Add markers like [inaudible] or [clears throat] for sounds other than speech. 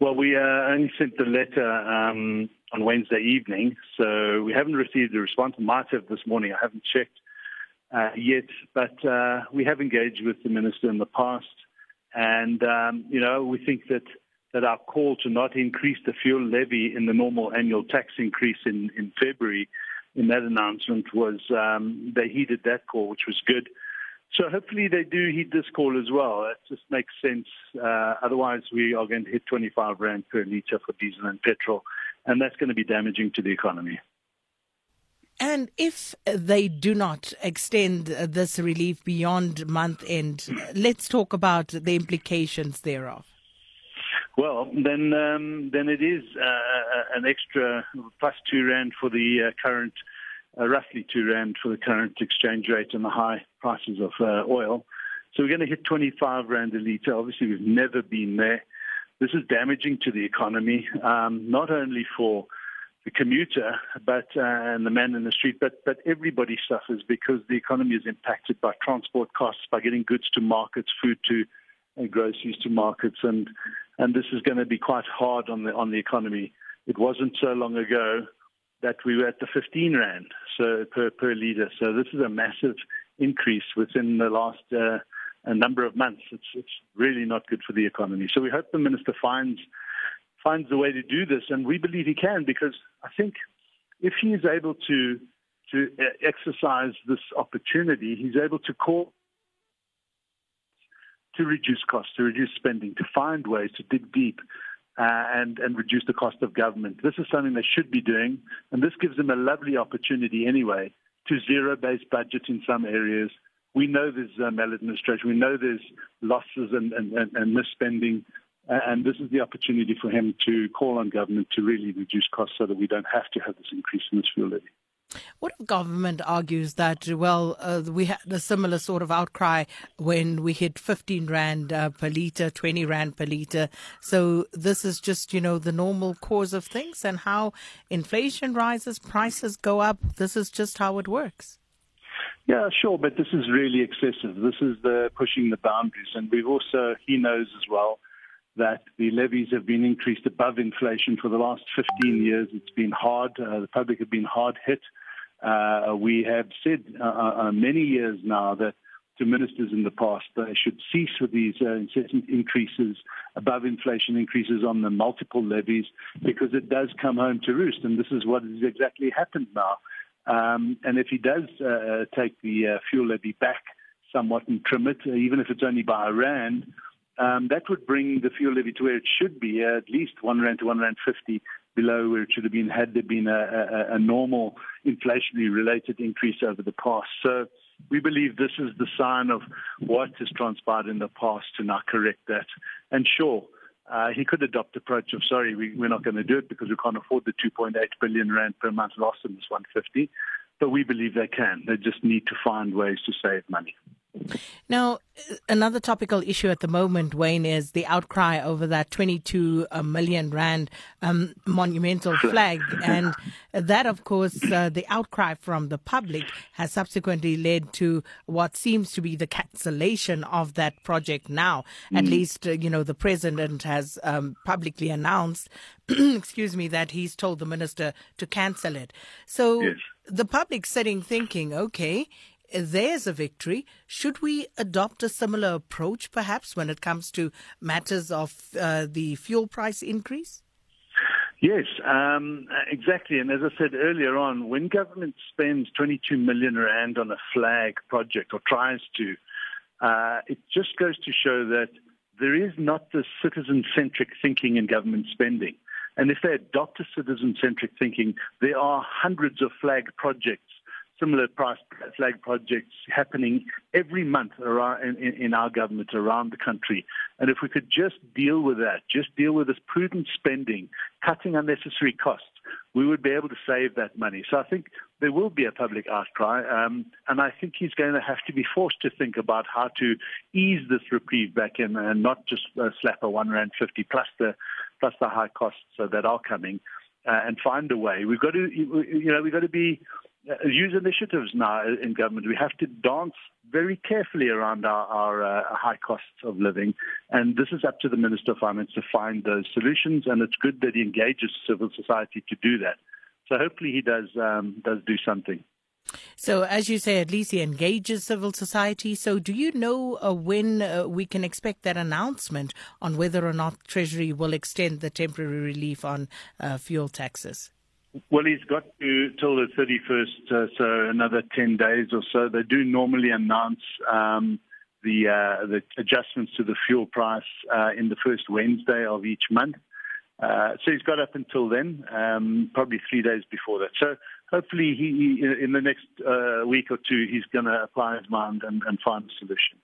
Well, we uh, only sent the letter um, on Wednesday evening, so we haven't received a response. Might have this morning. I haven't checked uh, yet, but uh, we have engaged with the minister in the past, and um, you know we think that that our call to not increase the fuel levy in the normal annual tax increase in, in February in that announcement was um, they heeded that call, which was good. So hopefully they do heed this call as well. It just makes sense. Uh, otherwise, we are going to hit 25 rand per litre for diesel and petrol, and that's going to be damaging to the economy. And if they do not extend this relief beyond month end, let's talk about the implications thereof. Well, then um, then it is uh, an extra plus two rand for the uh, current, uh, roughly two rand for the current exchange rate and the high prices of uh, oil. So we're going to hit 25 rand a litre. Obviously, we've never been there. This is damaging to the economy, um, not only for the commuter, but uh, and the man in the street, but but everybody suffers because the economy is impacted by transport costs, by getting goods to markets, food to uh, groceries to markets, and and this is going to be quite hard on the on the economy. It wasn't so long ago that we were at the 15 rand so per per liter. So this is a massive increase within the last uh, a number of months. It's it's really not good for the economy. So we hope the minister finds finds a way to do this, and we believe he can because I think if he is able to to uh, exercise this opportunity, he's able to call to reduce costs, to reduce spending, to find ways to dig deep and, and reduce the cost of government. This is something they should be doing, and this gives them a lovely opportunity anyway to zero-based budget in some areas. We know there's uh, maladministration. We know there's losses and, and, and, and misspending, uh, and this is the opportunity for him to call on government to really reduce costs so that we don't have to have this increase in this fuel levy. What if government argues that, well, uh, we had a similar sort of outcry when we hit 15 Rand uh, per litre, 20 Rand per litre. So this is just, you know, the normal course of things and how inflation rises, prices go up. This is just how it works. Yeah, sure, but this is really excessive. This is the pushing the boundaries. And we've also, he knows as well, that the levies have been increased above inflation for the last 15 years. It's been hard. Uh, the public have been hard hit. Uh, we have said uh, uh, uh many years now that to ministers in the past they should cease with these uh, incessant increases above inflation increases on the multiple levies because it does come home to roost. And this is what has exactly happened now. Um, and if he does take the fuel levy back somewhat and trim it, even if it's only by a rand, um, that would bring the fuel levy to where it should be, uh, at least one rand to one rand fifty below where it should have been had there been a, a, a normal inflationary related increase over the past. So we believe this is the sign of what has transpired in the past to now correct that. And sure, uh, he could adopt the approach of sorry, we, we're not going to do it because we can't afford the 2.8 billion rand per month loss in this 150. But we believe they can. They just need to find ways to save money. Now, another topical issue at the moment, Wayne, is the outcry over that 22 uh, rand um, monumental [laughs] flag. And that, of course, uh, the outcry from the public has subsequently led to what seems to be the cancellation of that project now. Mm. At least, uh, you know, the president has um, publicly announced, [clears throat] excuse me, that he's told the minister to cancel it. So yes. the public sitting thinking, okay, there's a victory. Should we adopt a similar approach, perhaps, when it comes to matters of uh, the fuel price increase? Yes, um, exactly. And as I said earlier on, when government spends 22 million rand on a flag project or tries to, uh, it just goes to show that there is not the citizen-centric thinking in government spending. And if they adopt a citizen-centric thinking, there are hundreds of flag projects similar price flag projects happening every month around in, in, our government around the country. And if we could just deal with that, just deal with this prudent spending, cutting unnecessary costs, we would be able to save that money. So I think there will be a public outcry, um, and I think he's going to have to be forced to think about how to ease this reprieve back in and not just uh, slap a one rand fifty plus the plus the high costs that are coming, uh, and find a way. We've got to, you know, we've got to be use initiatives now in government. We have to dance very carefully around our, our uh, high costs of living, and this is up to the Minister of Finance to find those solutions. And it's good that he engages civil society to do that. So hopefully he does um, does do something. So, as you say, at least he engages civil society. So, do you know uh, when uh, we can expect that announcement on whether or not Treasury will extend the temporary relief on uh, fuel taxes? Well, he's got to till the 31st, uh, so another 10 days or so. They do normally announce um, the uh, the adjustments to the fuel price uh, in the first Wednesday of each month. Uh, so he's got up until then, um, probably three days before that. So hopefully, he, he in the next uh, week or two, he's going to apply his mind and, and find a solution.